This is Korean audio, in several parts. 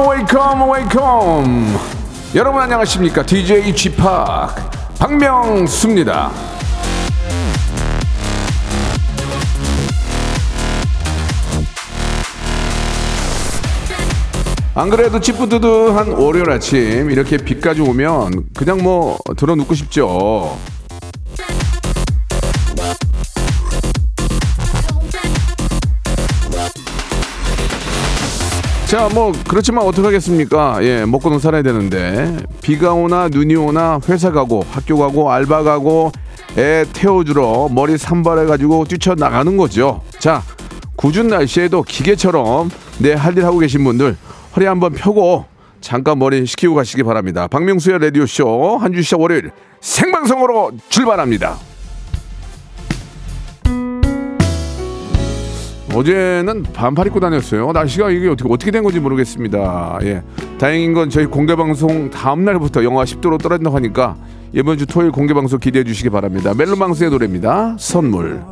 Welcome welcome welcome 여러분 안녕하십니까? DJ p 박명수입니다. 안 그래도 찌뿌드드한 월요일 아침 이렇게 비까지 오면 그냥 뭐 들어 눕고 싶죠 자, 뭐 그렇지만 어떡하겠습니까? 예, 먹고는 살아야 되는데 비가 오나 눈이 오나 회사 가고 학교 가고 알바 가고 애 태워주러 머리 산발해 가지고 뛰쳐 나가는 거죠. 자, 궂은 날씨에도 기계처럼 내 할 일 하고 계신 분들 허리 한번 펴고 잠깐 머리 식히고 가시기 바랍니다. 박명수의 라디오 쇼 한 주 시작 월요일 생방송으로 출발합니다. 어제는 반팔 입고 다녔어요. 날씨가 이게 어떻게 어떻게 된 건지 모르겠습니다. 예, 다행인 건 저희 공개 방송 다음 날부터 영하 10도로 떨어진다고 하니까 이번 주 토요일 공개 방송 기대해 주시기 바랍니다. 멜로 방송의 노래입니다. 선물.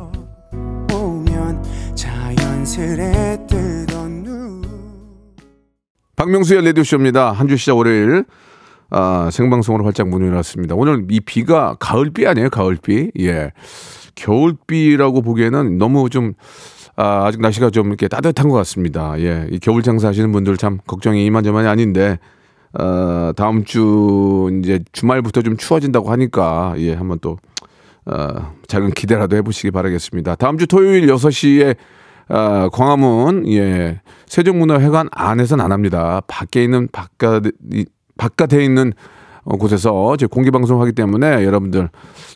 박명수의 라디오 쇼입니다. 한 주 시작 월요일 아, 생방송으로 활짝 문을 열었습니다. 오늘 이 비가 가을비 아니에요? 가을비. 예. 겨울비라고 보기에는 너무 좀 아, 아직 날씨가 좀 이렇게 따뜻한 것 같습니다. 예. 이 겨울 장사 하시는 분들 참 걱정이 이만저만이 아닌데 어, 다음 주 이제 주말부터 좀 추워진다고 하니까 예, 한번 또 어, 작은 기대라도 해보시기 바라겠습니다. 다음 주 토요일 6시에 어, 광화문 예, 세종문화회관 안에서는 안 합니다. 밖에 있는 바깥 이, 바깥에 있는 어, 곳에서 제 공개 방송하기 때문에 여러분들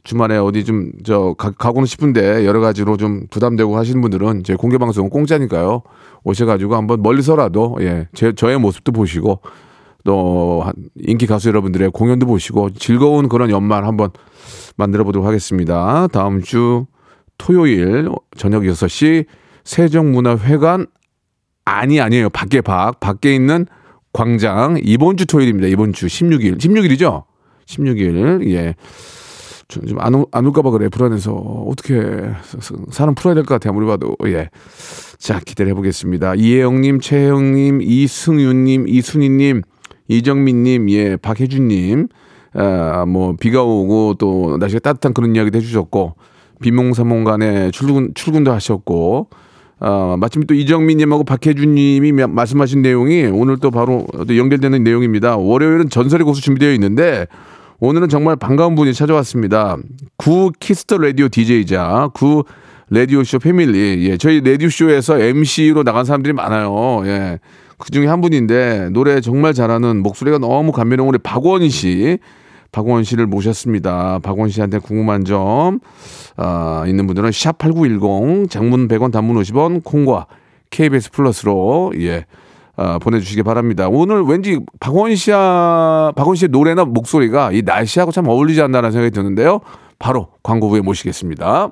주말에 어디 좀 저 가고는 싶은데 여러 가지로 좀 부담되고 하시는 분들은 제 공개 방송 공짜니까요 오셔가지고 한번 멀리서라도 예 제 저의 모습도 보시고 또 한- 인기 가수 여러분들의 공연도 보시고 즐거운 그런 연말 한번 만들어 보도록 하겠습니다. 다음 주 토요일 저녁 6시 세종문화회관 아니 아니에요. 밖에 밖 밖에 있는 광장 이번 주 토요일입니다. 이번 주 16일 16일이죠. 16일 예. 좀안 안 올까봐 그래 불안해서 어떻게 사람 풀어야 될 것 같아요 아무리 봐도 예. 자 기대를 해보겠습니다. 이혜영님, 최혜영님, 이승윤님, 이순희님, 이정민님, 예 박혜준님, 아 뭐 비가 오고 또 날씨가 따뜻한 그런 이야기도 해주셨고 비몽사몽 간에 출근 출근도 하셨고 아, 마침 또 이정민님하고 박혜준님이 마- 말씀하신 내용이 오늘 또 바로 또 연결되는 내용입니다. 월요일은 전설의 고수 준비되어 있는데 오늘은 정말 반가운 분이 찾아왔습니다. 구 키스 더 라디오 DJ자 구 라디오 쇼 패밀리. 예, 저희 라디오 쇼에서 MC로 나간 사람들이 많아요. 예. 그 중에 한 분인데 노래 정말 잘하는 목소리가 너무 감미로운 우리 박원 씨. 박원 씨를 모셨습니다. 박원 씨한테 궁금한 점 아, 있는 분들은 샵 8910 장문 100원 단문 50원 콩과 KBS 플러스로 예. 아, 보내주시기 바랍니다. 오늘 왠지 박원 씨야 박원 씨의 노래나 목소리가 이 날씨하고 참 어울리지 않나라는 생각이 드는데요. 바로 광고 후에 모시겠습니다.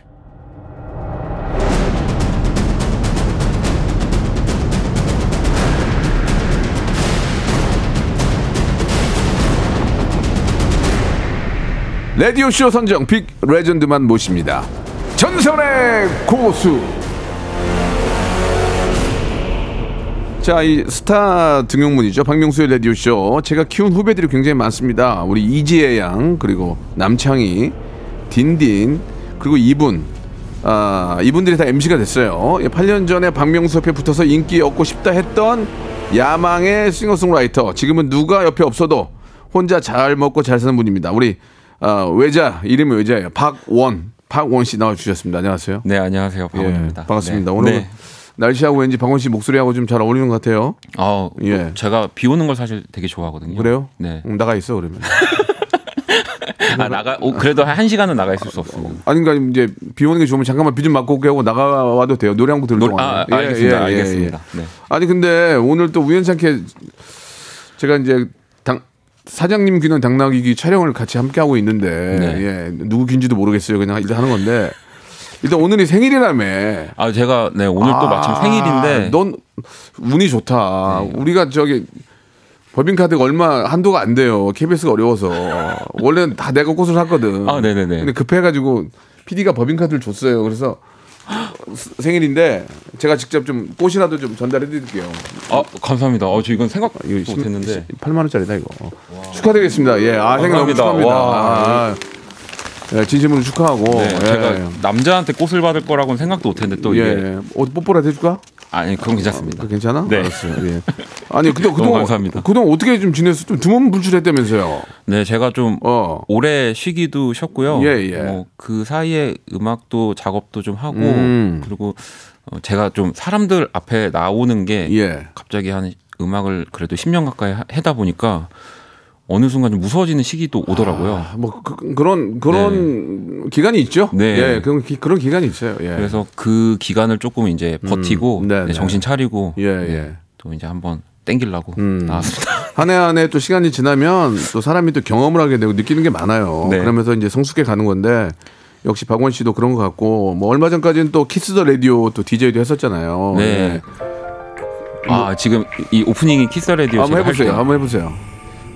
라디오쇼 선정 빅 레전드만 모십니다. 전설의 고수. 자, 이 스타 등용문이죠. 박명수의 라디오쇼. 제가 키운 후배들이 굉장히 많습니다. 우리 이지혜 양, 그리고 남창희, 딘딘, 그리고 이분. 아, 이분들이 다 MC가 됐어요. 8년 전에 박명수 옆에 붙어서 인기 얻고 싶다 했던 야망의 싱어송라이터. 지금은 누가 옆에 없어도 혼자 잘 먹고 잘 사는 분입니다. 우리 아, 외자, 이름이 외자예요. 박원. 박원 씨 나와주셨습니다. 안녕하세요. 네 안녕하세요 박원입니다. 예, 반갑습니다. 네. 오늘 네. 날씨하고 왠지 박원 씨 목소리하고 좀 잘 어울리는 것 같아요. 어, 예. 제가 비 오는 걸 사실 되게 좋아하거든요. 그래요? 네. 음, 나가 있어 그러면. 아 나가 오, 그래도 한 시간은 나가 있을 수 없습니다. 아니 그러니까 이제 비 오는 게 좋으면 잠깐만 비 좀 맞고 올게 하고 나가와도 돼요. 노래 한 곡 들을 노- 동안에. 아, 알겠습니다. 알겠습니다. 네. 아니 근데 오늘 또 우연찮게 제가 이제 당 사장님 귀는 당나귀 귀 촬영을 같이 함께 하고 있는데 네. 예, 누구 귀인지도 모르겠어요. 그냥 일단 하는 건데 일단 오늘이 생일이라며. 아 제가 네 오늘 또 마침 아, 생일인데 넌 운이 좋다. 우리가 저기 법인카드가 얼마 한도가 안 돼요. KBS가 어려워서 원래는 다 내가 꽃을 샀거든. 아, 네네네. 근데 급해가지고 PD가 법인카드를 줬어요. 그래서 생일인데 제가 직접 좀 꽃이라도 좀 전달해 드릴게요. 아 감사합니다. 어, 저 이건 생각 이거 못했는데 8만 원짜리다 이거. 축하드리겠습니다. 예, 아 생일 너무. 축하합니다. 와. 아, 예, 진심으로 축하하고. 네, 예. 제가 남자한테 꽃을 받을 거라고는 생각도 못했는데 또 예, 이게 예. 어디 뽀뽀라도 해줄까? 아니 그건 괜찮습니다. 그 괜찮아? 네. 알았어요. 예. 아니 근데 그동안 감사합니다. 그동안 어떻게 좀 지냈어? 좀 두문불출했다면서요? 네 제가 좀 어. 오래 쉬기도 쉬었고요. 예, 예. 뭐그 사이에 음악도 작업도 좀 하고 음. 그리고 어, 제가 좀 사람들 앞에 나오는 게 예. 갑자기 한 음악을 그래도 10년 가까이 하- 하다 보니까 어느 순간 좀 무서워지는 시기도 오더라고요. 뭐 그, 런 그런 기간이 있죠. 네. 예, 그런 기, 그런 기간이 있어요. 예. 그래서 그 기간을 조금 이제 버티고 음, 네, 네, 네. 정신 차리고 예, 네, 예. 또 이제 한번 땡기려고 음. 나왔습니다. 한 해 한 해 또 시간이 지나면 또 사람이 또 경험을 하게 되고 느끼는 게 많아요. 네. 그러면서 이제 성숙해 가는 건데 역시 박원 씨도 그런 것 같고 뭐 얼마 전까지는 또 키스 더 라디오 또 DJ도 했었잖아요. 네. 예. 아 지금 이 오프닝이 키스 라디오 한번 해보세요. 한번 해보세요.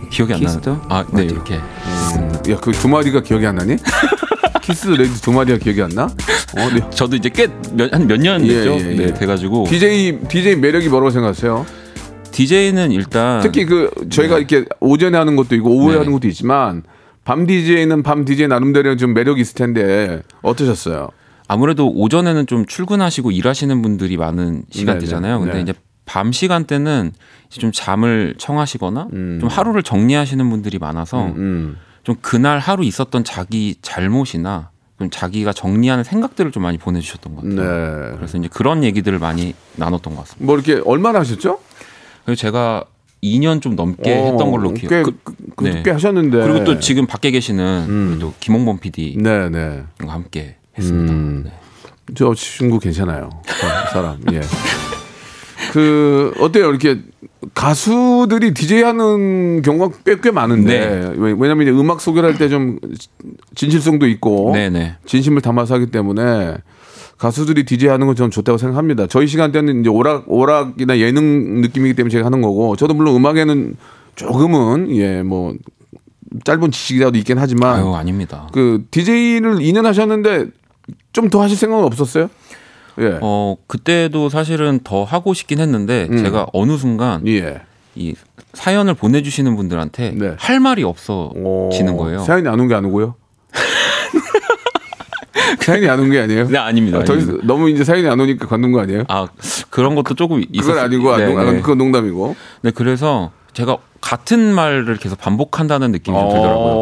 기억이 안 나는데. 아, 네 이렇게. 야, 그 두 마디가 기억이 안 나니? 키스 더 라디오 두 마디가 기억이 안 나? 어, 네. 저도 이제 꽤 한 몇년 예, 됐죠. 예, 예. 네, 돼가지고 DJ DJ 매력이 뭐라고 생각하세요? DJ는 일단 특히 그 저희가 이렇게 오전에 하는 것도 있고 오후에 네. 하는 것도 있지만 밤 DJ는 밤 DJ 나름대로 좀 매력이 있을 텐데 어떠셨어요? 아무래도 오전에는 좀 출근하시고 일하시는 분들이 많은 시간대잖아요. 네, 네, 근데 네. 이제 밤 시간대는 이제 좀 잠을 청하시거나 음. 좀 하루를 정리하시는 분들이 많아서 음. 좀 그날 하루 있었던 자기 잘못이나 좀 자기가 정리하는 생각들을 좀 많이 보내주셨던 것 같아요. 네. 그래서 이제 그런 얘기들을 많이 나눴던 것 같습니다. 뭐 이렇게 얼마나 하셨죠? 그래서 제가 2년 좀 넘게 어, 했던 걸로 기억. 꽤, 그, 그, 네. 꽤 하셨는데. 그리고 또 지금 밖에 계시는 음. 또 김홍범 PD와 네, 네. 함께 했습니다. 음. 네. 저 친구 괜찮아요. 그 사람. 예. 그 어때요? 이렇게 가수들이 DJ 하는 경우가 꽤, 꽤 많은데 네. 왜- 왜냐면 이제 음악 소개를 할 때 좀 진실성도 있고 네네. 진심을 담아서 하기 때문에 가수들이 DJ 하는 건 저는 좋다고 생각합니다. 저희 시간대는 이제 오락 오락이나 예능 느낌이기 때문에 제가 하는 거고 저도 물론 음악에는 조금은 예뭐 짧은 지식이라도 있긴 하지만 아유 아닙니다. 그 DJ를 2년 하셨는데 좀 더 하실 생각은 없었어요? 예. 어 그때도 사실은 더 하고 싶긴 했는데 음. 제가 어느 순간 예. 이 사연을 보내주시는 분들한테 네. 할 말이 없어지는 오, 거예요. 사연이 안 온게안 오고요. 사연이 안 온 게 아니에요? 네 아닙니다. 아, 더 아닙니다. 너무 이제 사연이 안 오니까 관둔 거 아니에요? 아 그런 것도 조금 있었 그건 아니고 아, 네, 네. 그건 농담이고. 네 그래서 제가 같은 말을 계속 반복한다는 느낌이 좀 들더라고요.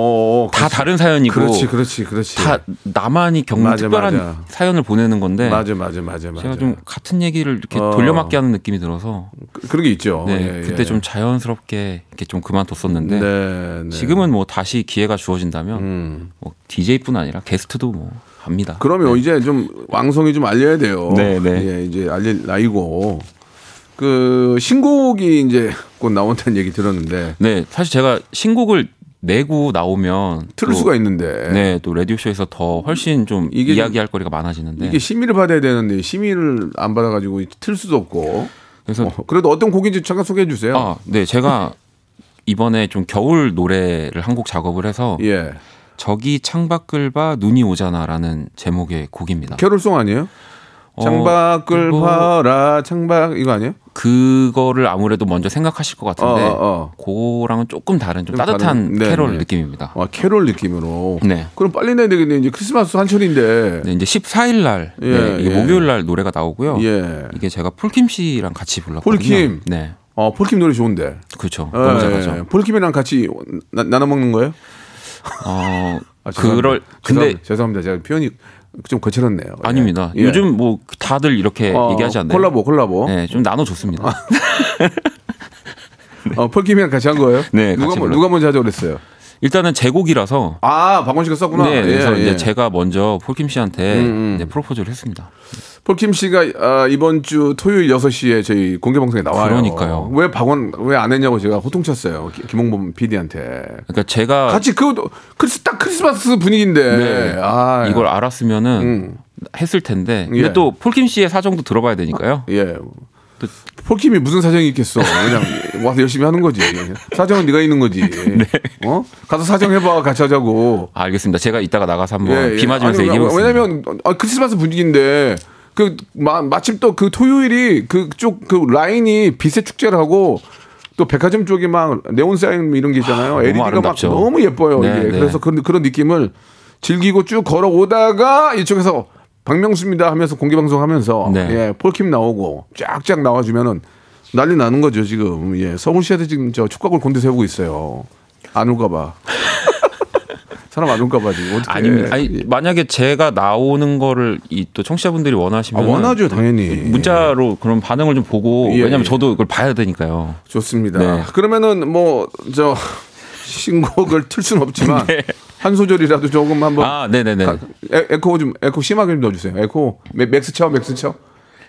어, 다. 다른 사연이고 그렇지, 그렇지, 그렇지. 다 나만이 겪는 맞아, 특별한 맞아. 사연을 보내는 건데 맞아, 맞아, 맞아, 맞아. 제가 좀 같은 얘기를 이렇게 어. 돌려막기 하는 느낌이 들어서 그- 그런 게 있죠. 네, 예, 예. 그때 좀 자연스럽게 이렇게 좀 그만뒀었는데 네, 네. 지금은 뭐 다시 기회가 주어진다면 음. 뭐 DJ뿐 아니라 게스트도 뭐 합니다. 그러면 이제 좀 왕성히 좀 알려야 돼요. 네, 네. 예, 이제 알릴 나이고 그 신곡이 이제 곧 나온다는 얘기 들었는데 네, 사실 제가 신곡을 내고 나오면 틀을 또- 수가 있는데 네, 또 라디오 쇼에서 더 훨씬 좀 이게 좀- 이야기할 거리가 많아지는데 이게 심의를 받아야 되는데 심의를 안 받아가지고 틀 수도 없고. 그래서 어, 그래도 어떤 곡인지 잠깐 소개해 주세요. 아, 네, 제가 이번에 좀 겨울 노래를 한 곡 작업을 해서 예. 저기 창밖을 봐 눈이 오잖아라는 제목의 곡입니다. 캐롤송 아니에요? 어, 창밖을 그거- 봐라 창밖 이거 아니에요? 그거를 아무래도 먼저 생각하실 것 같은데 어, 어, 어. 그거랑은 조금 다른 좀 좀 따뜻한 다른- 네, 캐롤 네. 느낌입니다. 아, 캐롤 느낌으로. 네. 그럼 빨리 내야 되겠네. 이제 크리스마스 한철인데. 네, 이제 14일 날 예, 네, 이게 예. 목요일 날 노래가 나오고요. 예. 이게 제가 폴킴 씨랑 같이 불렀거든요. 폴킴. 네. 어, 폴킴 노래 좋은데. 그렇죠. 너무 예, 잘하죠. 예. 폴킴이랑 같이 나, 나눠 먹는 거예요? 어, 아, 죄송합니다. 그럴 근데. 죄송합니다. 제가 표현이 좀 거칠었네요. 예. 아닙니다. 예. 요즘 뭐 다들 이렇게 어, 얘기하지 않나요? 콜라보, 콜라보. 네, 좀 나눠 줬습니다. 어, 폴킴이랑 같이 한 거예요? 네, 누가 불렀- 누가 먼저 하자고 그랬어요? 일단은 제 곡이라서 아, 박원 씨가 썼구나. 네, 그래서 예, 이제 예. 제가 먼저 폴킴 씨한테 음, 음. 이제 프로포즈를 했습니다. 폴킴 씨가 아, 이번 주 토요일 6시에 저희 공개 방송에 나와요. 그러니까요. 왜 박원 왜 안 했냐고 제가 호통쳤어요. 기- 김홍범 PD한테. 그러니까 제가 같이 그 크리스 딱 크리스마스 분위기인데. 네. 아, 이걸 알았으면은 음. 했을 텐데 근데 예. 또 폴킴 씨의 사정도 들어봐야 되니까요. 예. 폴킴이 무슨 사정이 있겠어. 그냥 와서 열심히 하는 거지. 사정은 네가 있는 거지. 네. 어? 가서 사정 해봐. 같이 하자고. 아, 알겠습니다. 제가 이따가 나가서 한번 예, 예. 비 맞으면서 아니, 얘기해 보겠습니다. 왜냐면 아, 크리스마스 분위기인데 그 마, 마침 또 그 토요일이 그쪽 그 라인이 빛의 축제를 하고 또 백화점 쪽이 막 네온 사인 이런 게 있잖아요. 너무 LED가 막 아름답죠. 너무 예뻐요. 네, 이게 네. 그래서 그런 그런 느낌을 즐기고 쭉 걸어오다가 이쪽에서 박명수입니다 하면서 공개 방송하면서 네. 예 폴킴 나오고 쫙쫙 나와주면은 난리 나는 거죠 지금 예 서울시에서 지금 저 축구골 곤대 세우고 있어요 안 올까봐 사람 안 올까 봐 지금 어떻게 아닙니다. 아니, 만약에 제가 나오는 거를 이 또 청취자분들이 아, 원하시면 원하죠 당연히 문자로 그런 반응을 좀 보고 예, 왜냐면 예. 저도 그걸 봐야 되니까요. 좋습니다. 네. 그러면은 뭐 저 신곡을 틀 수는 없지만 한 소절이라도 조금 한번 네. 아, 네네네. 가- 에, 에코 좀 에코 심하게 좀 넣어주세요. 에코 맥- max 쳐 max 쳐.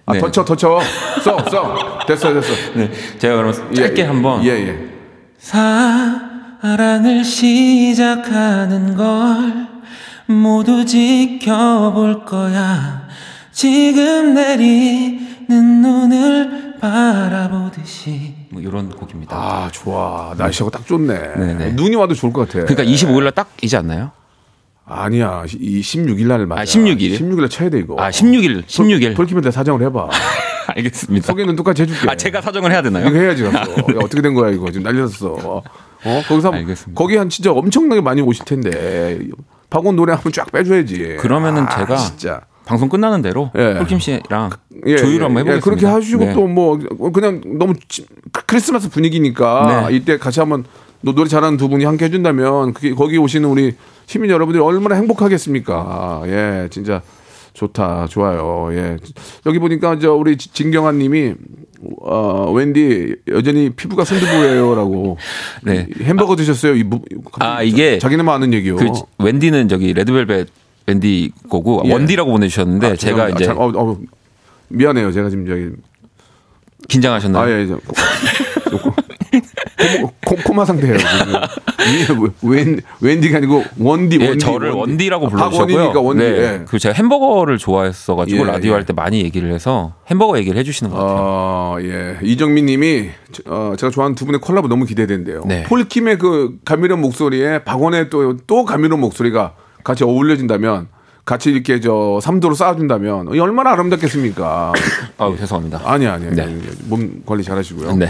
아 네. 더 쳐 더 쳐 써 써 됐어 됐어. 네, 제가 그럼 예, 짧게 예. 한번 예 예. 사 랑을 시작하는 걸 모두 지켜볼 거야. 지금 내리는 눈을 바라보듯이 뭐 이런 곡입니다. 아 좋아 날씨하고 딱 좋네. 네네. 눈이 와도 좋을 것 같아. 그러니까 25일 날 딱이지 않나요? 아니야 이 16일 날 맞아. 아, 16일 이요? 16일 날 쳐야 돼 이거. 아, 16일, 16일. 폴킴한테 사정을 해 봐. 알겠습니다. 소개는 똑같이 해줄게. 아, 제가 사정을 해야 되나요? 이거 해야지. 야, 어떻게 된 거야 이거 지금 났어. 어 거기서 알겠습니다. 거기 한 진짜 엄청나게 많이 오실 텐데 박원 노래 한번 쫙 빼줘야지. 그러면은 아, 제가 진짜 방송 끝나는 대로 예. 폴킴 씨랑 예, 조율 예, 한번 예, 해보겠습니다. 그렇게 하시고 네. 또뭐 그냥 너무 지- 크리스마스 분위기니까 네. 이때 같이 한번 노- 노래 잘하는 두 분이 함께 해준다면 그게 거기 오시는 우리 시민 여러분들이 얼마나 행복하겠습니까? 예, 진짜 좋다, 좋아요. 예, 여기 보니까 저 우리 지- 진경아님이 어 웬디 여전히 피부가 순두부예요라고. 네. 햄버거 드셨어요? 이 무- 아, 이게 자기네만 아는 얘기요. 그 웬디는 저기 레드벨벳 웬디 거고 예. 원디라고 보내주셨는데 아, 제가 죄송합니다. 이제 아, 참, 어, 어, 미안해요. 제가 지금 저기 긴장하셨나요? 아, 예, 저, 코, 코마 상태예요. 웬, 웬디가 아니고 원디, 예, 원디. 저를 원디. 원디라고 아, 불러주셨고요. 박원이니까 원디. 네. 예. 그 제가 햄버거를 좋아했어가지고 예, 라디오 예. 할때 많이 얘기를 해서 햄버거 얘기를 해주시는 것 같아요. 어, 예. 이정민 님이, 어, 제가 좋아하는 두 분의 콜라보 너무 기대된대요. 네. 폴킴의 그 감미로운 목소리에 박원의 또, 또 감미로운 목소리가 같이 어울려진다면, 같이 이렇게 저 삼도로 쌓아준다면, 얼마나 아름답겠습니까? 아유 죄송합니다. 아니, 아니, 아니. 네. 몸 관리 잘 하시고요. 네.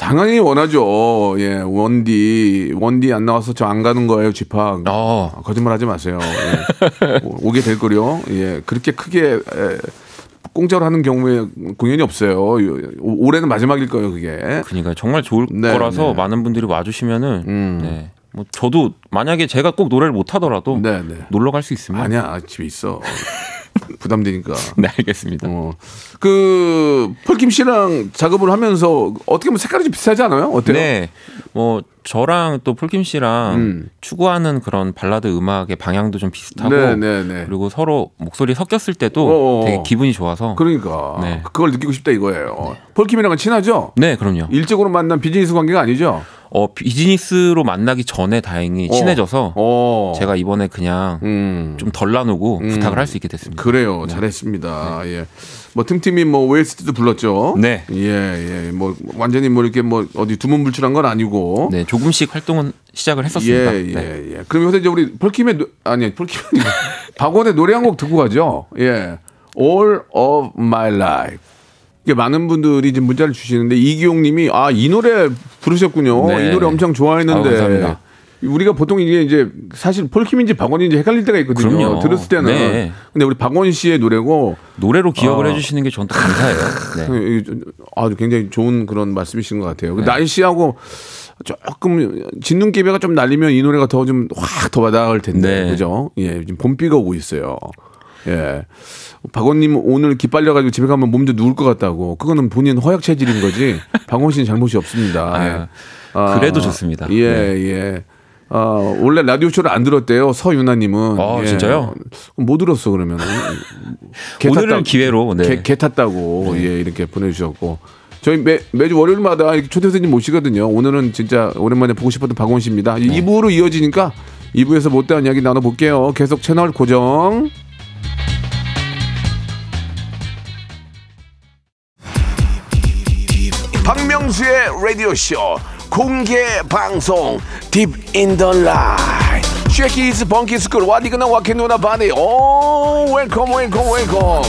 당연히 원하죠. 예, 원디, 원디 안 나와서 저 안 가는 거예요, 집합. 어. 거짓말 하지 마세요. 예. 오- 오게 될 거요. 예, 그렇게 크게 에, 공짜로 하는 경우에 공연이 없어요. 오- 올해는 마지막일 거예요, 그게. 그러니까 정말 좋을 네, 거라서 네. 많은 분들이 와주시면은 음. 네. 뭐 저도 만약에 제가 꼭 노래를 못 하더라도 네, 네. 놀러 갈 수 있으면 아니야, 집에 있어. 부담되니까. 네 알겠습니다. 어. 그 폴킴 씨랑 작업을 하면서 어떻게 보면 색깔이 좀 비슷하지 않아요? 어때요? 네. 뭐 저랑 또 폴킴 씨랑 음. 추구하는 그런 발라드 음악의 방향도 좀 비슷하고 네, 네, 네. 그리고 서로 목소리 섞였을 때도 어어. 되게 기분이 좋아서 그러니까 네. 그걸 느끼고 싶다 이거예요. 폴킴이랑은 친하죠? 네 그럼요. 일적으로 만난 비즈니스 관계가 아니죠? 어 비즈니스로 만나기 전에 다행히 어. 친해져서 어. 제가 이번에 그냥 음. 좀덜 나누고 부탁을 할 수 있게 됐습니다. 그래요. 잘했습니다. 예. 뭐 틈틈이 뭐 OST도 불렀죠. 네. 예, 예. 뭐 완전히 뭐 이렇게 뭐 어디 두문불출한 건 아니고. 네 조금씩 활동은 시작을 했었습니다. 예, 예, 네. 예. 그럼 요새 이제 우리 폴킴의 노, 아니 폴킴 박원의 노래 한 곡 듣고 가죠. 예. All of my life. 이게 많은 분들이 이제 문자를 주시는데 이기용 님이 아, 이 노래 부르셨군요. 네. 이 노래 엄청 좋아했는데. 감사합니다. 우리가 보통 이게 이제 사실 폴킴인지 박원인지 헷갈릴 때가 있거든요. 그럼요. 들었을 때는. 네. 근데 우리 박원 씨의 노래고 노래로 기억을 아. 해주시는 게 저는 또 감사해요. 네. 그, 이, 아주 굉장히 좋은 그런 말씀이신 것 같아요. 그 날씨하고 조금 진눈깨비가 좀 날리면 이 노래가 더 좀 확 더 와닿을 텐데 네. 그죠? 예, 지금 봄비가 오고 있어요. 예. 박원님 오늘 기빨려가지고 집에 가면 몸좀 누울 것 같다고. 그거는 본인 허약 체질인 거지. 박원 씨는 잘못이 없습니다. 예. 아, 그래도 좋습니다. 예, 네. 예. 어, 원래 라디오 쇼를 안 들었대요. 서윤아님은. 아, 진짜요? 못 들었어 그러면. 오늘은 기회로, 네. 개, 개 탔다고 예 이렇게 보내주셨고. 저희 매, 매주 월요일마다 이렇게 초대선님 모시거든요. 오늘은 진짜 오랜만에 보고 싶었던 박원 씨입니다. 네. 2부로 이어지니까 2부에서 못다한 이야기 나눠볼게요. 계속 채널 고정. 박명수의 라디오 쇼 공개 방송 딥 인 더 라인 쉐키스 벙키스쿨 와디그나 와케누나 바디 오 웰컴 웰컴 웰컴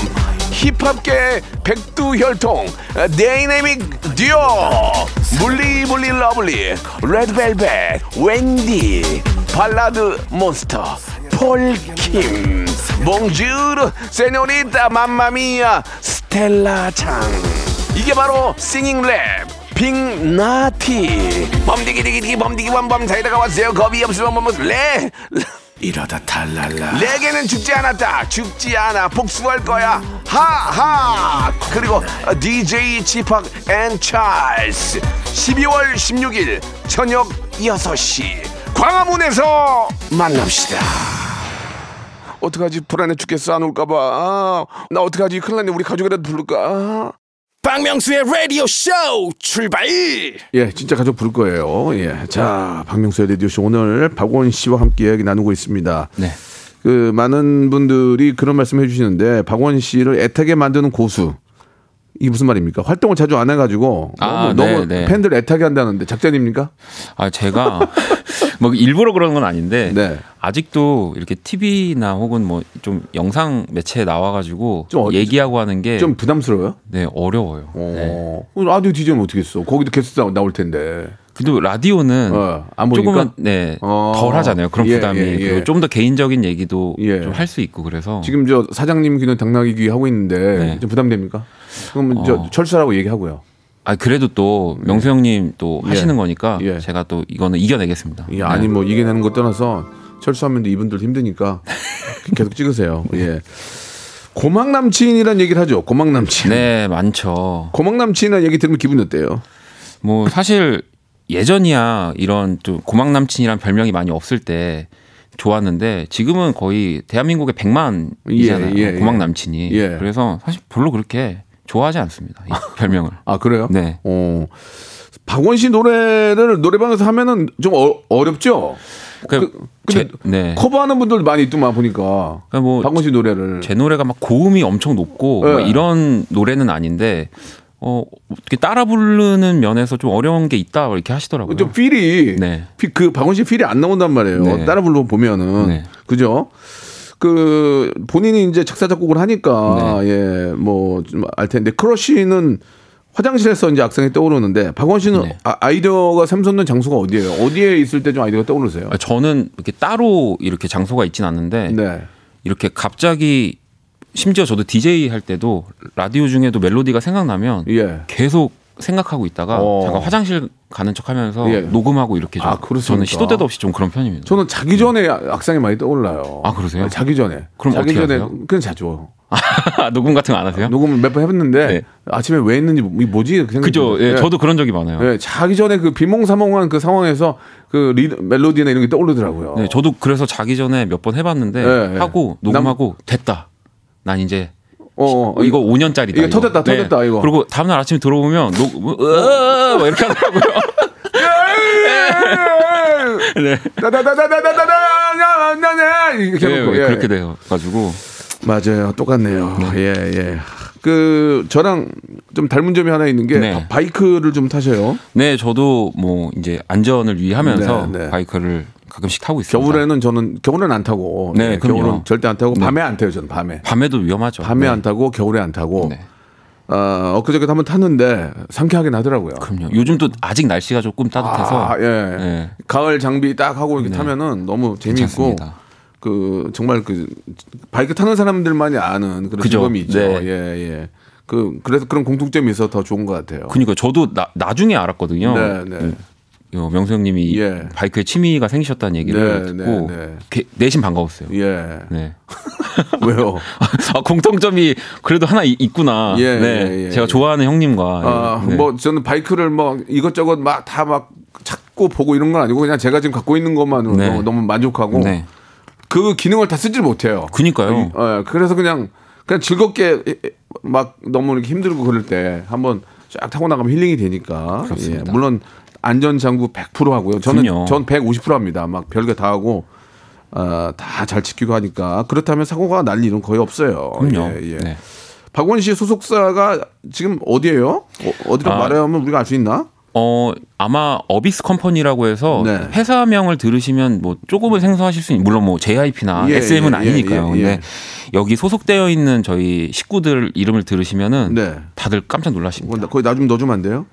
힙합계 백두혈통 데이내믹 듀오 물리물리 러블리. 레드벨벳 웬디 발라드 몬스터 폴킴 몽주르 세뇨리타 맘마미아 스텔라 창. 이게 바로 싱잉 랩 빅나티 범디기디기디 범디기 범범. 사이다가 왔어요. 겁이 없으면 범범 레 이러다 탈랄라. 레게는 죽지 않았다. 죽지 않아. 복수할 거야. 하하. 그리고 DJ 지팍 and 찰스. 12월 16일 저녁 6시. 광화문에서 만납시다. 어떡하지? 불안해 죽겠어. 안 올까봐. 아, 나 어떡하지? 큰일 났네. 우리 가족이라도 부를까 박명수의 라디오 쇼 출발 예, 진짜 가족 부를 거예요. 예. 자, 박명수의 라디오 쇼 오늘 박원 씨와 함께 이야기 나누고 있습니다. 네. 그 많은 분들이 그런 말씀 해주시는데 박원 씨를 애타게 만드는 고수. 이게 무슨 말입니까? 활동을 자주 안 해가지고 아, 너무, 네, 너무 네. 팬들 애타게 한다는데 작전입니까? 아, 제가 뭐 일부러 그러는 건 아닌데 네. 아직도 이렇게 TV나 혹은 뭐 좀 영상 매체에 나와가지고 좀 어- 얘기하고 하는 게 좀 부담스러워요? 네, 어려워요. 네. 어, 라디오 디제이는 어떻게 했어? 거기도 게스트 나- 나올 텐데. 근데 라디오는 어? 조금은 네, 어. 덜 하잖아요. 그런 예, 부담이 예, 예. 그리고 좀 더 개인적인 얘기도 예. 좀할 수 있고 그래서 지금 저 사장님 귀는 당나귀 귀 하고 있는데 네. 좀 부담됩니까? 그러면 저 어. 철수라고 얘기하고요. 아 그래도 또 명수 형님 또 예. 하시는 거니까 예. 제가 또 이거는 이겨내겠습니다. 예, 아니 뭐 이겨내는 것 떠나서 철수하면 이분들 힘드니까 계속 찍으세요. 예. 고막 남친이란 얘기를 하죠. 고막 남친. 네 많죠. 고막 남친이라는 얘기 들으면 기분이 어때요? 뭐 사실 예전이야 이런 좀 고막 남친이란 별명이 많이 없을 때 좋았는데 지금은 거의 대한민국의 100만이잖아요. 예, 예, 고막 예. 남친이. 예. 그래서 사실 별로 그렇게 좋아하지 않습니다. 이 별명을. 아 그래요? 네. 어. 박원 씨 노래를 노래방에서 하면은 좀 어, 어렵죠. 그, 그- 근데 제, 네. 커버하는 분들 많이 있더만 보니까. 그러니까 뭐 박원 씨 노래를. 제 노래가 막 고음이 엄청 높고 네. 뭐 이런 노래는 아닌데 어 어떻게 따라 부르는 면에서 좀 어려운 게 있다 이렇게 하시더라고요. 좀 필이 네. 피- 그 박원 씨 필이 안 나온단 말이에요. 네. 따라 불러 보면은 네. 그죠? 그 본인이 이제 작사 작곡을 하니까 네. 예뭐 좀 알 텐데 크러쉬는 화장실에서 이제 악상이 떠오르는데 박원 씨는 네. 아, 아이디어가 샘솟는 장소가 어디예요? 어디에 있을 때 좀 아이디어가 떠오르세요? 아, 저는 이렇게 따로 이렇게 장소가 있진 않는데 네. 이렇게 갑자기 심지어 저도 DJ 할 때도 라디오 중에도 멜로디가 생각나면 예. 계속 생각하고 있다가 어. 잠깐 화장실 가는 척하면서 예. 녹음하고 이렇게 좀 아? 저는 시도 때도 없이 좀 그런 편입니다. 저는 자기 전에 악상이 많이 떠올라요. 아, 그러세요? 자기 전에. 그럼 자기 어떻게 전에 하세요? 그냥 자죠. 녹음 같은 거 안 하세요? 녹음을 몇 번 해봤는데 네. 아침에 왜 했는지 이 뭐지? 그 그죠? 들어요. 예, 저도 그런 적이 많아요. 예, 자기 전에 그 비몽사몽한 그 상황에서 그 리, 멜로디나 이런 게 떠오르더라고요. 네, 저도 그래서 자기 전에 몇 번 해봤는데 예, 예. 하고 녹음하고 됐다. 난 이제 어, 어, 이거 5년짜리다. 이거 터졌다, 터졌다, 이거. 그리고 다음날 아침에 들어보면 녹, 뭐, 으아, 막 이렇게 하더라고요. 네. 나나나나나나나나 이렇게 예, 해놓고 예, 예. 그렇게 돼가지고 맞아요, 똑같네요. 예, 예. 그 저랑 좀 닮은 점이 하나 있는 게 네. 바이크를 좀 타셔요. 네, 저도 뭐 이제 안전을 위하면서 네, 네. 바이크를 가끔씩 타고 있습니다. 겨울에는 저는 겨울엔 안 타고, 네, 예, 그럼요. 겨울은 절대 안 타고 네. 밤에 안 타요. 저는 밤에. 밤에도 위험하죠. 밤에 네. 안 타고 겨울에 안 타고. 네. 어, 엊그저께 한번 탔는데 상쾌하긴 하더라고요. 그럼요. 요즘 또 아직 날씨가 조금 따뜻해서 아, 예. 네. 가을 장비 딱 하고 이렇게 네. 타면은 너무 재미있고. 그 정말 그 바이크 타는 사람들만이 아는 그런. 즐거움이 있죠. 네. 예, 예. 그 그래서 그런 공통점이 있어 더 좋은 것 같아요. 그러니까 저도 나, 나중에 알았거든요. 네, 네. 요 명수 형님이 예. 바이크에 취미가 생기셨다는 얘기를 네, 듣고 네, 네. 게- 내심 반가웠어요. 예. 네. 왜요? 아, 공통점이 그래도 하나 이- 있구나. 예, 네. 예, 예, 제가 예. 좋아하는 형님과 아, 네. 뭐 저는 바이크를 뭐 이것저것 막 다막 찾고 찾고 보고 이런 건 아니고 그냥 제가 지금 갖고 있는 것만으로 네. 너무, 만족하고 네. 그 기능을 다 쓰질 못해요. 그니까요. 어, 그래서 그냥 그냥 즐겁게 막 너무 이렇게 힘들고 그럴 때 한번 쫙 타고 나가면 힐링이 되니까. 예, 물론 안전 장구 100% 하고요. 저는 그럼요. 전 150% 합니다. 막 별게 다 하고 어, 다잘 지키고 하니까 그렇다면 사고가 날 일은 거의 없어요. 그럼요. 예, 예. 네. 박원 씨 소속사가 지금 어디예요? 어, 디로 아. 말하면 우리가 알 수 있나? 어 아마 어비스 컴퍼니라고 해서 네. 회사명을 들으시면 뭐 조금은 생소하실 수 있는 물론 뭐 JIP나 예, SM은 예, 아니니까요. 예, 예, 예. 근데 여기 소속되어 있는 저희 식구들 이름을 들으시면은 네. 다들 깜짝 놀라십니다. 거기 나 좀 넣어주면 안 돼요?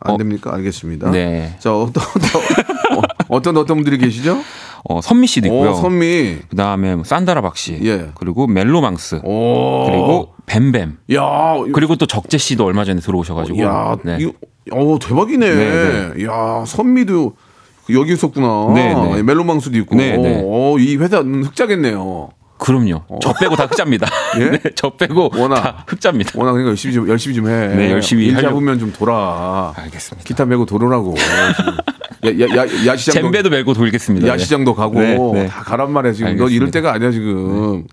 안 어. 됩니까? 알겠습니다. 네. 자 어떤 어떤 어, 어떤 어떤 분들이 계시죠? 어 선미 씨도 있고요. 오, 선미. 그 다음에 뭐 산다라 박 씨. 예. 그리고 멜로망스. 오. 그리고 뱀뱀. 야, 그리고 또 적재 씨도 얼마 전에 들어오셔가지고. 야, 네. 이거, 어 대박이네. 네, 야, 선미도 여기 있었구나. 네, 네. 멜로망스도 있고. 네, 네. 어, 이 회사는 흑자겠네요. 그럼요. 저 빼고 다 흑자입니다. 어. 예? 네, 저 빼고 워낙. 다 흑자입니다. 워낙 그러니까 열심히 좀 열심히 좀 해. 네, 열심히 일 하려고. 잡으면 좀 돌아. 알겠습니다. 기타 메고 돌으라고. 야, 야, 야, 야시장도 잼배도 메고 돌겠습니다. 네. 야시장도 가고 네, 네. 다 가란 말이야 지금. 알겠습니다. 네. 이럴 때가 아니야 지금.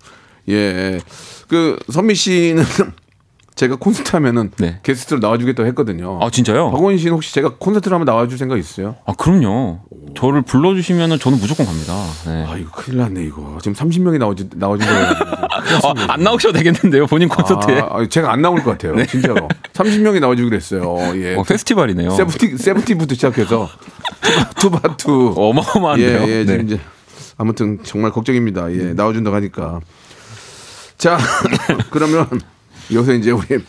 예. 그 선미 씨는 제가 콘서트 하면은 네. 게스트로 나와주겠다고 했거든요. 아 진짜요? 박원 씨는 혹시 제가 콘서트를 한번 나와줄 생각 있으세요? 아 그럼요. 저를 불러주시면은 저는 무조건 갑니다. 네. 아 이거 큰일 났네 이거. 지금 30명이 나오지 나와준다고. 아, 안 나오셔도 되겠는데요 본인 콘서트에. 아, 아, 제가 안 나올 것 같아요. 진짜로. 30명이 나와주기로 했어요. 예. 어, 페스티벌이네요. 세븐티 세븐티부터 시작해서 투바투. 어마어마한데요. 예, 예, 네. 지금 이제 아무튼 정말 걱정입니다. 예, 나와준다고 하니까. 자, 그러면 여기서 이제 우리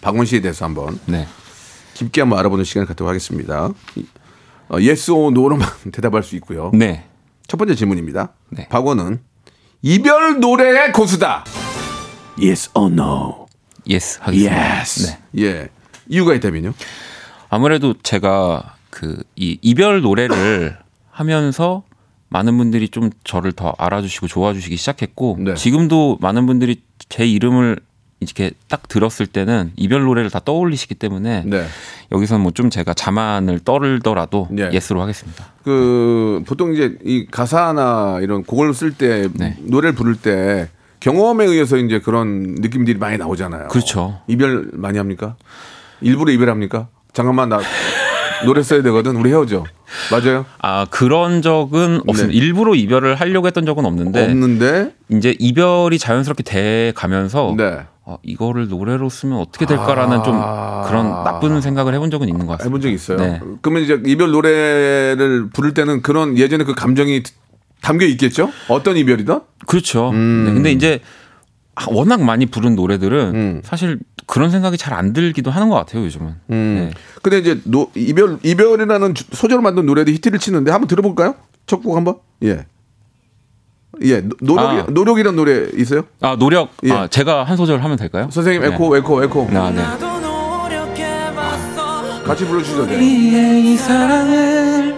박원 씨에 대해서 한번 네. 깊게 한번 알아보는 시간을 갖도록 하겠습니다. 어, yes or no로만 대답할 수 있고요. 네. 첫 번째 질문입니다. 네. 박원은 이별 노래의 고수다. Yes or no? Yes 하겠습니다. Yes. 네. 예. 이유가 있다면요? 아무래도 제가 그 이 이별 노래를 하면서 많은 분들이 좀 저를 더 알아주시고 좋아주시기 시작했고 네. 지금도 많은 분들이 제 이름을 이렇게 딱 들었을 때는 이별 노래를 다 떠올리시기 때문에 네. 여기서 뭐 좀 제가 자만을 떨더라도 네. 예스로 하겠습니다. 그 보통 이제 이 가사나 이런 곡을 쓸때 네. 노래를 부를 때 경험에 의해서 이제 그런 느낌들이 많이 나오잖아요. 그렇죠. 이별 많이 합니까? 일부러 이별합니까? 잠깐만 나 노래 써야 되거든. 우리 헤어져. 맞아요? 아 그런 적은 없습니다. 네. 일부러 이별을 하려고 했던 적은 없는데 없는데. 이제 이별이 자연스럽게 돼 가면서 네. 어, 이거를 노래로 쓰면 어떻게 될까라는 좀 아. 그런 나쁜 생각을 해본 적은 있는 것 같습니다. 해본 적 있어요. 네. 그러면 이제 이별 노래를 부를 때는 그런 예전에 그 감정이 담겨 있겠죠? 어떤 이별이든? 그렇죠. 음. 네, 근데 이제 워낙 많이 부른 노래들은 음. 사실 그런 생각이 잘 안 들기도 하는 것 같아요 요즘은. 음. 네. 근데 이제 노, 이별 이별이라는 주- 소재로 만든 노래도 히트를 치는데 한번 들어볼까요? 첫 곡 한번. 예. 예. 노- 노력이 아. 노력이란 노래 있어요? 아 노력. 예. 아 제가 한 소절 하면 될까요? 선생님 네. 에코 에코 에코 아, 네. 같이 불러주셔도 돼요. 우리의 이 사랑을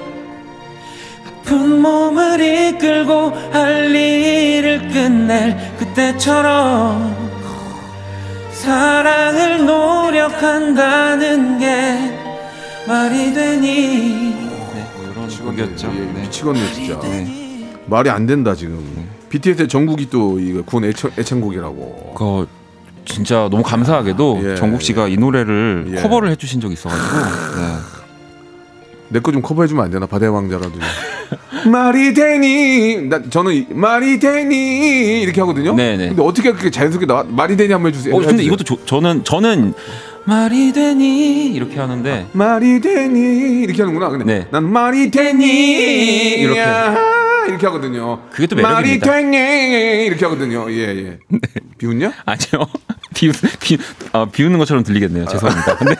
아픈 몸을 이끌고 할 일을 끝낼 그때처럼 사랑을 노력한다는 게 말이 되니 그런 곡이었죠. 예, 네. 미치겠네 진짜. 말이 안 된다 지금. BTS의 정국이 또 이거 군 애창, 애창곡이라고. 그 진짜 너무 감사하게도 예, 정국 씨가 이 노래를 예. 커버를 해주신 적이 있어가지고 네. 내거 좀 커버해주면 안 되나? 바다의 왕자라도. 말이 되니? 나 저는 이- 말이 되니 이렇게 하거든요. 네네. 근데 어떻게 그렇게 자연스럽게 나와? 말이 되니 한번 해주세요. 어 근데 해주세요. 이것도 조- 저는 저는 말이 되니 이렇게 하는데 말이 되니 이렇게 하는구나. 근데 네. 난 말이 되니 이렇게. 야, 이렇게 하거든요. 그게 또 말이 매력입니다. 되니 이렇게 하거든요. 예 예. 비웃냐? 아니요 비우 비 아, 비우는 것처럼 들리겠네요. 죄송합니다. 근데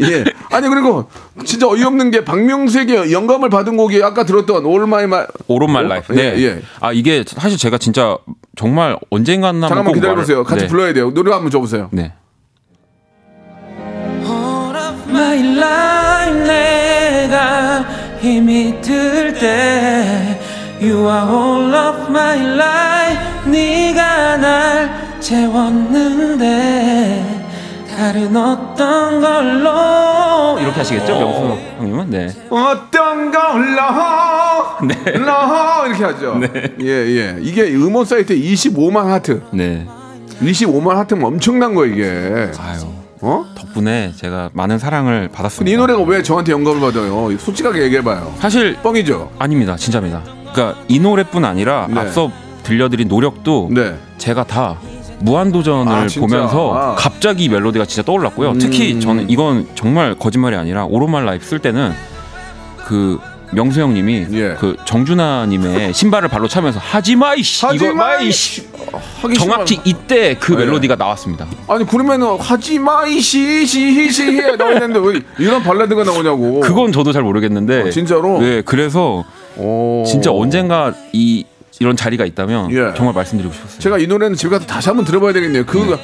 예. 아니 그리고 진짜 어이없는 게 박명수에게 영감을 받은 곡이 아까 들었던 All of My of My Life. 네. 예, 예. 아 이게 사실 제가 진짜 정말 언젠가는 한번 잠깐만 꼭 기다려 보세요. 말을- 같이 네. 불러야 돼요. 노래 한번 줘 보세요. 네. All of my life 내가 힘이 들 때 You are all of my life 네가 날 채웠는데 다른 어떤 걸로 이렇게 하시겠죠, 명수 형님은? 네. 어떤 걸로 러 이렇게 하죠. 예, 예. 이게 음원 사이트에 25만 하트. 네. 25만 하트면 엄청난 거 이게. 아유. 어? 덕분에 제가 많은 사랑을 받았습니다. 이 노래가 왜 저한테 영감을 받아요? 솔직하게 얘기해봐요. 사실 뻥이죠. 아닙니다. 진짜입니다. 그러니까 이 노래뿐 아니라 네. 앞서 들려드린 노력도 네. 제가 다 무한도전을 아? 보면서 아. 음. 갑자기 이 멜로디가 진짜 떠올랐고요. 특히 저는 이건 정말 거짓말이 아니라 All of My Life 쓸 때는 그 명수 형님이 예. 그 정준하님의 신발을 발로 차면서 하지마 이씨 이거 마 이씨 정확히. 이때 그 네. 멜로디가 나왔습니다. 아니 그러면은 하지마 이시시시시 해 나오는데 왜 이런 발라드가 나오냐고. 그건 저도 잘 모르겠는데 어, 진짜로? 네 그래서 오. 진짜 언젠가 이 이런 자리가 있다면 예. 정말 말씀드리고 싶었어요. 제가 이 노래는 집에 가서 다시 한번 들어봐야 되겠네요. 그거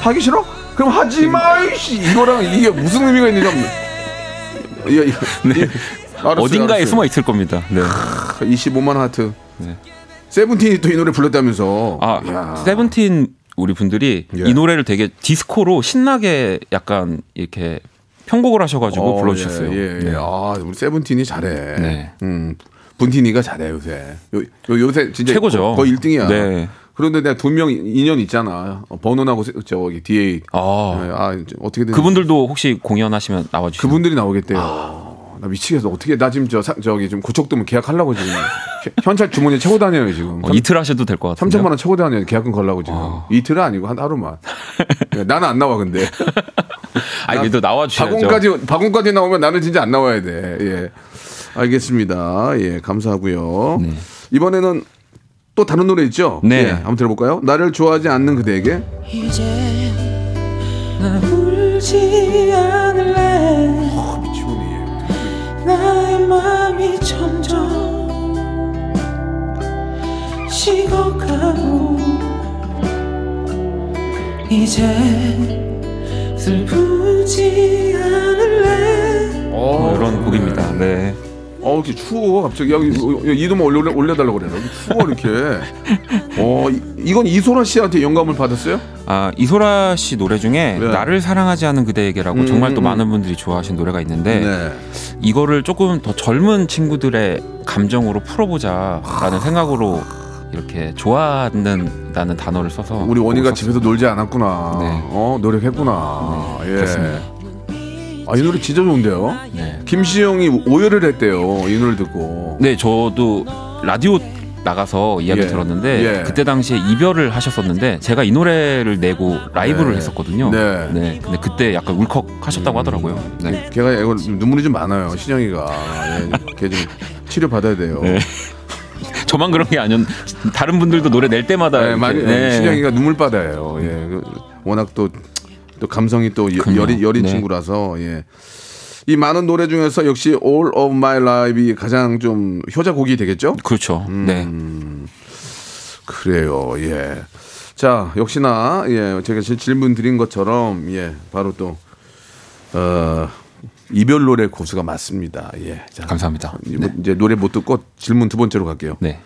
하기 싫어? 그럼 하지마 이씨 이거랑 이게 무슨 의미가 있는지. 예, 예. 예. 알았어요, 어딘가에 알았어요. 숨어 있을 겁니다. 네. 25만 하트. 네. 세븐틴이 또 이 노래 불렀다면서. 아 이야. 세븐틴 우리 분들이 예. 이 노래를 되게 디스코로 신나게 약간 이렇게 편곡을 하셔가지고 어, 불러주셨어요. 예, 예, 예. 네. 아, 우리 세븐틴이 잘해. 네. 음, 분틴이가 잘해 요새. 요, 요 요 새 진짜 최고죠. 거, 의 1등이야. 네. 그런데 내가 두 명 인연 있잖아. 어, 버논하고 세- 저기 뒤에 아 네, 아 이제 어떻게든 그분들도 혹시 공연하시면 나와주시죠. 그분들이 나오겠대요. 나 미치겠어. 어떻게 나 지금 저 사- 저기 좀 고척도면 계약하려고 지금 현- 현찰 주머니에 채고 다녀요 지금. 어, 이틀 하셔도 될 것 같은데. 3천만 원 채고 다녀요. 계약금 걸라고 지금. 이틀은 아니고 한 하루만. 네, 나는 안 나와 근데. 아 그래도 나와 주셔야죠. 박원까지 박원까지 나오면 나는 진짜 안 나와야 돼. 예. 알겠습니다. 예, 감사하고요. 이번에는 또 다른 노래 있죠? 네. 예, 한번 들어볼까요? 나를 좋아하지 않는 그대에게. 이제 나 울지 않 마음이 점점 식어가고 이제 슬프지 않을래 뭐 이런 곡입니다. 네. 어, 이렇게 추워 갑자기 여기 이도만 올려 올려달라고 그래. 여기 추워 이렇게. 어, 이, 이건 이소라 씨한테 영감을 받았어요? 아 이소라 씨 노래 중에 네. 나를 사랑하지 않은 그대에게라고 음, 정말 또 음, 많은 분들이 좋아하신 노래가 있는데 네. 이거를 조금 더 젊은 친구들의 감정으로 풀어보자라는 생각으로 이렇게 좋아한다는 단어를 써서 우리 원희가 집에서 놀지 않았구나. 네. 어, 노력했구나. 예. 그렇습니다. 아, 이 노래 진짜 좋은데요? 네. 김시영이 오열을 했대요. 이 노래 듣고. 네, 저도 라디오 나가서 이야기 예. 들었는데 예. 그때 당시에 이별을 하셨었는데 제가 이 노래를 내고 라이브를 네. 했었거든요. 네. 근데 그때 약간 울컥 하셨다고 하더라고요. 네. 걔가 이거 눈물이 좀 많아요. 신영이가. 예, 걔좀 치료 받아야 돼요. 네. 저만 그런 게 아니었. 다른 분들도 노래 낼 때마다 네, 많이 네. 신영이가 눈물 바다예요. 예. 그, 워낙 또, 또 감성이 또 여- 그럼요. 여린, 여린 네. 친구라서 예. 이 많은 노래 중에서 역시 All of My Life이 가장 좀 효자곡이 되겠죠? 그렇죠. 음. 네. 그래요. 예. 자, 역시나 예, 제가 질- 질문 드린 것처럼 예, 바로 또 어, 이별 노래 고수가 맞습니다. 예. 자, 감사합니다. 이제, 네. 노래 못 듣고 질문 두 번째로 갈게요. 네.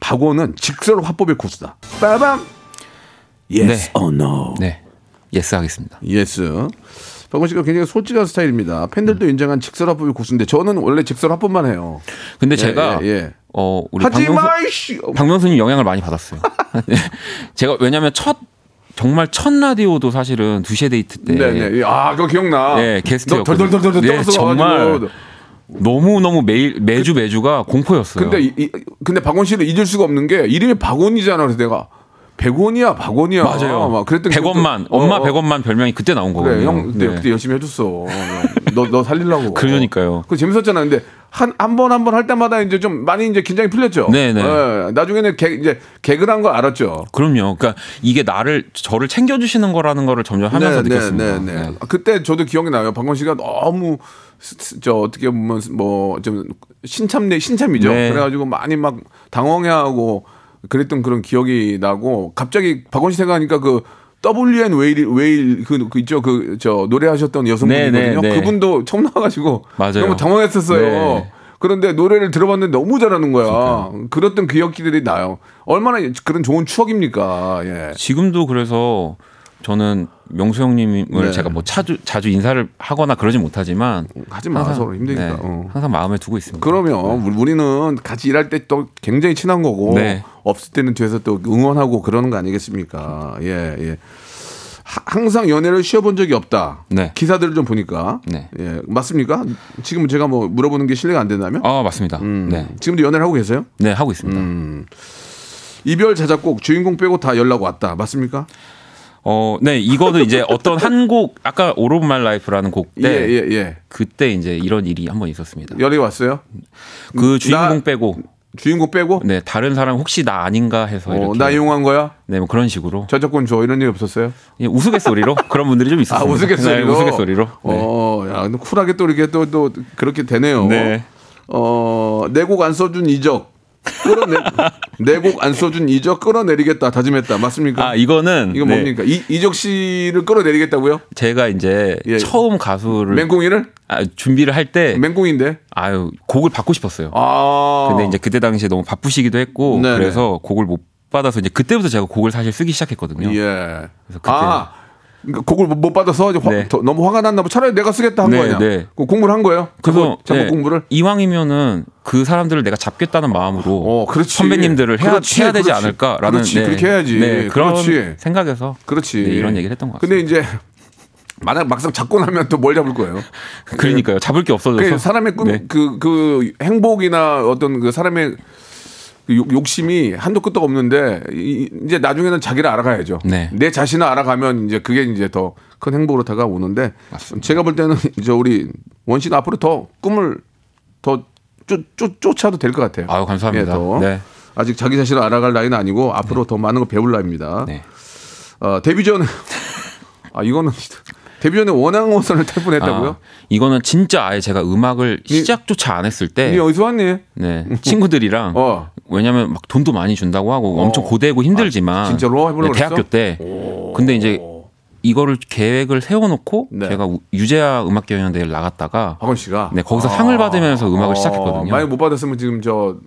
박원은 직설 화법의 고수다. 빠밤. Yes 네. or no. 네. Yes 하겠습니다. Yes. 박원 씨가 굉장히 솔직한 스타일입니다. 팬들도 인정한 직설 화법의 고수인데 저는 원래 직설 화법만 해요. 근데 예, 제가 예, 예. 어 우리 박명수. 박명수 님 영향을 많이 받았어요. 제가 왜냐하면 첫 정말 첫 라디오도 사실은 두시에 데이트 때 네네. 아, 그거 기억나. 네, 게스트였거든요. 덜덜덜덜 네, 정말. 너무 너무 매일 매주 매주가 공포였어요. 근데 이, 이- 근데 박원 씨를 잊을 수가 없는 게 이름이 박원이잖아. 그래서 내가 백원이야, 박원이야. 맞아요. 막 그랬던 100원만 기억도- 어, 엄마 어. 100원만 별명이 그때 나온 거거든요. 그래, 형 그때, 네. 그때 열심히 해줬어. 너 너 살리려고. 그러니까요. 그 재밌었잖아. 근데 한 한 번 한 번 할 때마다 이제 좀 많이 이제 긴장이 풀렸죠. 네네. 예, 나중에는 개, 이제 개그란 거 알았죠. 그럼요. 그러니까 이게 나를 저를 챙겨주시는 거라는 거를 점점 하면서 느꼈습니다. 네, 네. 아, 그때 저도 기억이 나요. 박원 씨가 너무 저 어떻게 보면 뭐 좀 신참내 신참이죠. 네. 그래가지고 많이 막 당황해하고 그랬던 그런 기억이 나고 갑자기 박원 씨 생각하니까 그 WN 웨일 웨일 그, 그 있죠 그 저 노래하셨던 여성분이거든요. 네, 네, 네. 그분도 처음 나와가지고 맞아요. 너무 당황했었어요. 네. 그런데 노래를 들어봤는데 너무 잘하는 거야. 그랬던 기억들이 나요. 얼마나 그런 좋은 추억입니까? 예. 지금도 그래서 저는 명수 형님을 네. 제가 뭐 자주 자주 인사를 하거나 그러진 못하지만 하지 마 서로 힘드니까. 네, 어. 항상 마음에 두고 있습니다. 그러면 우- 우리는 같이 일할 때 또 굉장히 친한 거고 네. 없을 때는 뒤에서 또 응원하고 그러는 거 아니겠습니까? 예, 예. 하- 항상 연애를 쉬어본 적이 없다. 네. 기사들을 좀 보니까. 네. 예, 맞습니까? 지금 제가 뭐 물어보는 게 실례가 안 된다면? 아 맞습니다. 음, 네, 지금도 연애를 하고 계세요? 네 하고 있습니다. 이별 자작곡 주인공 빼고 다 연락 왔다. 맞습니까? 어, 네 이거는 이제 어떤 한 곡 아까 All of My Life라는 곡 때 예, 예, 예. 그때 이제 이런 일이 한 번 있었습니다. 연락이 왔어요? 그 주인공 나- 빼고 주인공 빼고? 네 다른 사람 혹시 나 아닌가 해서 어, 이렇게 나 이용한 거야? 네, 뭐 그런 식으로 저작권 줘. 이런 일 없었어요? 예, 우스갯소리로 그런 분들이 좀 아, 있었습니다. 우스갯소리로? 네, 우스갯소리로. 네. 어, 야, 근데 쿨하게 또 이렇게 또, 또 그렇게 되네요. 네. 어, 내 곡 안 써준 이적. 끌어내, 내곡 안 써준 이적 끌어내리겠다. 다짐했다. 맞습니까? 아 이거는 이거 네, 뭡니까? 이, 이적 씨를 끌어내리겠다고요? 제가 이제 예. 처음 가수를 맹꽁이를? 아, 준비를 할 때 맹꽁인데? 아유 곡을 받고 싶었어요. 아. 근데 이제 그때 당시에 너무 바쁘시기도 했고 네네. 그래서 곡을 못 받아서 이제 그때부터 제가 곡을 사실 쓰기 시작했거든요. 예. 그래서 그때- 아. 그러니까 곡을 못- 못 받아서 이제 화- 네. 더- 너무 화가 났나 봐. 차라리 내가 쓰겠다 한 네, 거 아니야. 네. 그 공부를 한 거예요? 그래서 작곡, 네, 공부를? 이왕이면은 그 사람들을 내가 잡겠다는 마음으로 어. 선배님들을 해야, 그렇지, 해야 되지 그렇지. 않을까라는 그렇지, 그렇게 해야지. 네, 그런 그렇지. 생각에서 그렇지. 네, 이런 얘기를 했던 것 같습니다. 근데 이제 만약 막상 잡고 나면 또 뭘 잡을 거예요? 그러니까요. 잡을 게 없어져서 그 사람의 꿈, 네. 그, 그 행복이나 어떤 그 사람의 그 욕- 욕심이 한도 끝도 없는데 이- 이제 나중에는 자기를 알아가야죠. 네. 내 자신을 알아가면 이제 그게 이제 더 큰 행복으로 다가오는데 제가 볼 때는 이제 우리 원씨는 앞으로 더 꿈을 더 쫓, 쫓, 쫓아도 될 것 같아요. 아유, 감사합니다. 예, 더. 네. 아직 자기 자신을 알아갈 나이는 아니고 앞으로 더 많은 걸 배울 나이입니다. 네. 어, 데뷔 전에 아 이거는 데뷔 전에 원앙호선을 탈 뻔했다고요? 아, 이거는 진짜 아예 제가 음악을 시작조차 안 했을 때 이 어디서 왔니? 네, 친구들이랑 어. 왜냐면 막 돈도 많이 준다고 하고 엄청 고되고 힘들지만 아, 진짜로 해보려고 네, 대학교 그랬어? 때 근데 이제 이거를 계획을 세워놓고 네. 제가 우- 유재하 음악 경연대회를 나갔다가 박원 씨가 네 거기서 상을 받으면서 음악을 시작했거든요. 만약 못 받았으면 지금 저,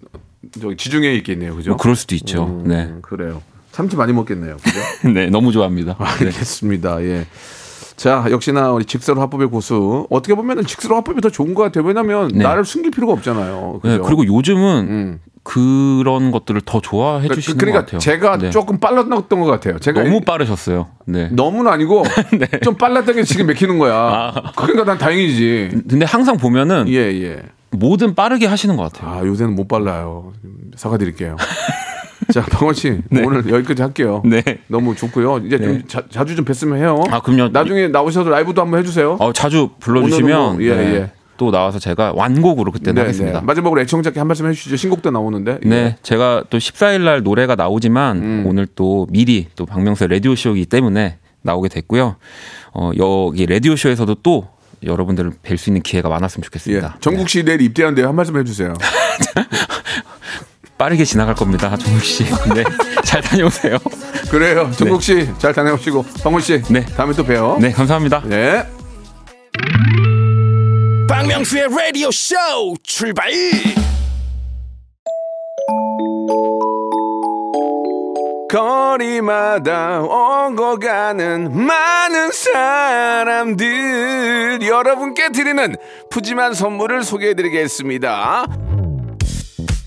저 지중해에 있겠네요, 그죠? 뭐 그럴 수도 있죠. 음, 네, 그래요. 참치 많이 먹겠네요, 그죠? 네 너무 좋아합니다. 네. 알겠습니다. 예. 자, 역시나 우리 직설 화법의 고수. 어떻게 보면은 직설 화법이 더 좋은 것 같아요. 왜냐면 네. 나를 숨길 필요가 없잖아요. 네, 그죠? 그리고 요즘은 음. 그런 것들을 더 좋아해 그- 주시는 그러니까 것 같아요. 제가 네. 조금 빨랐던 것 같아요. 제가 너무 이- 빠르셨어요. 네. 너무는 아니고 좀 빨랐던 게 지금 맥히는 거야. 아. 그러니까 난 다행이지. 근데 항상 보면은 예, 예. 뭐든 빠르게 하시는 것 같아요. 아, 요새는 못 빨라요. 사과드릴게요. 자, 방원 씨 오늘 여기까지 할게요. 네. 너무 좋고요. 이제 좀 네. 자, 자주 좀 뵀으면 해요. 아, 그럼요. 나중에 나오셔서 라이브도 한번 해주세요. 어, 자주 불러주시면 뭐, 예, 네, 예. 또 나와서 제가 완곡으로 그때는 하겠습니다. 네. 마지막으로 애청자께 한 말씀 해주시죠. 신곡도 나오는데. 예. 제가 또 14일 날 노래가 나오지만 음. 오늘 또 미리 또 박명수의 라디오 쇼이기 때문에 나오게 됐고요. 어, 여기 라디오 쇼에서도 또 여러분들을 뵐 수 있는 기회가 많았으면 예. 좋겠습니다. 정국 씨 내일 입대하는데요. 한 말씀 해주세요. 빠르게 지나갈 겁니다, 정국 씨. 네, 잘 다녀오세요. 그래요. 정국 씨 잘 다녀오시고 방원 씨 네. 다음에 또 봬요. 네, 감사합니다. 네. 박명수의 라디오 쇼 출발 거리마다 오고 가는 많은 사람들 여러분께 드리는 푸짐한 선물을 소개해 드리겠습니다.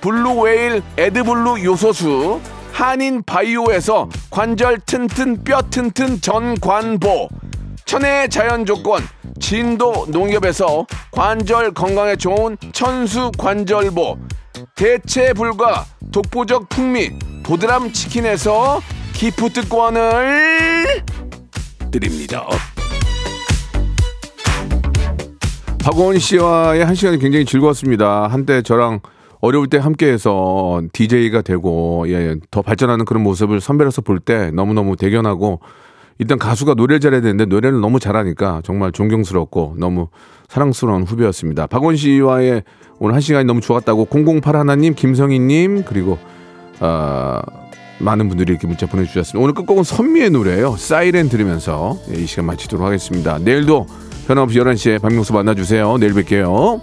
블루웨일 에드블루 요소수 한인 바이오에서 관절 튼튼 뼈 튼튼 전관보 천혜의 자연 조건 진도 농협에서 관절 건강에 좋은 천수 관절보 대체 불가 독보적 풍미 보드람 치킨에서 기프트권을 드립니다. 박원 씨와의 한 시간이 굉장히 즐거웠습니다. 한때 저랑 어려울 때 함께해서 DJ가 되고 예, 더 발전하는 그런 모습을 선배로서 볼 때 너무너무 대견하고 일단 가수가 노래를 잘해야 되는데 노래를 너무 잘하니까 정말 존경스럽고 너무 사랑스러운 후배였습니다. 박원 씨와의 오늘 한 시간이 너무 좋았다고 008 하나님, 김성희님 그리고 아, 많은 분들이 이렇게 문자 보내주셨습니다. 오늘 끝곡은 선미의 노래예요. 사이렌 들으면서 예, 이 시간 마치도록 하겠습니다. 내일도 변함없이 11시에 박명수 만나주세요. 내일 뵐게요.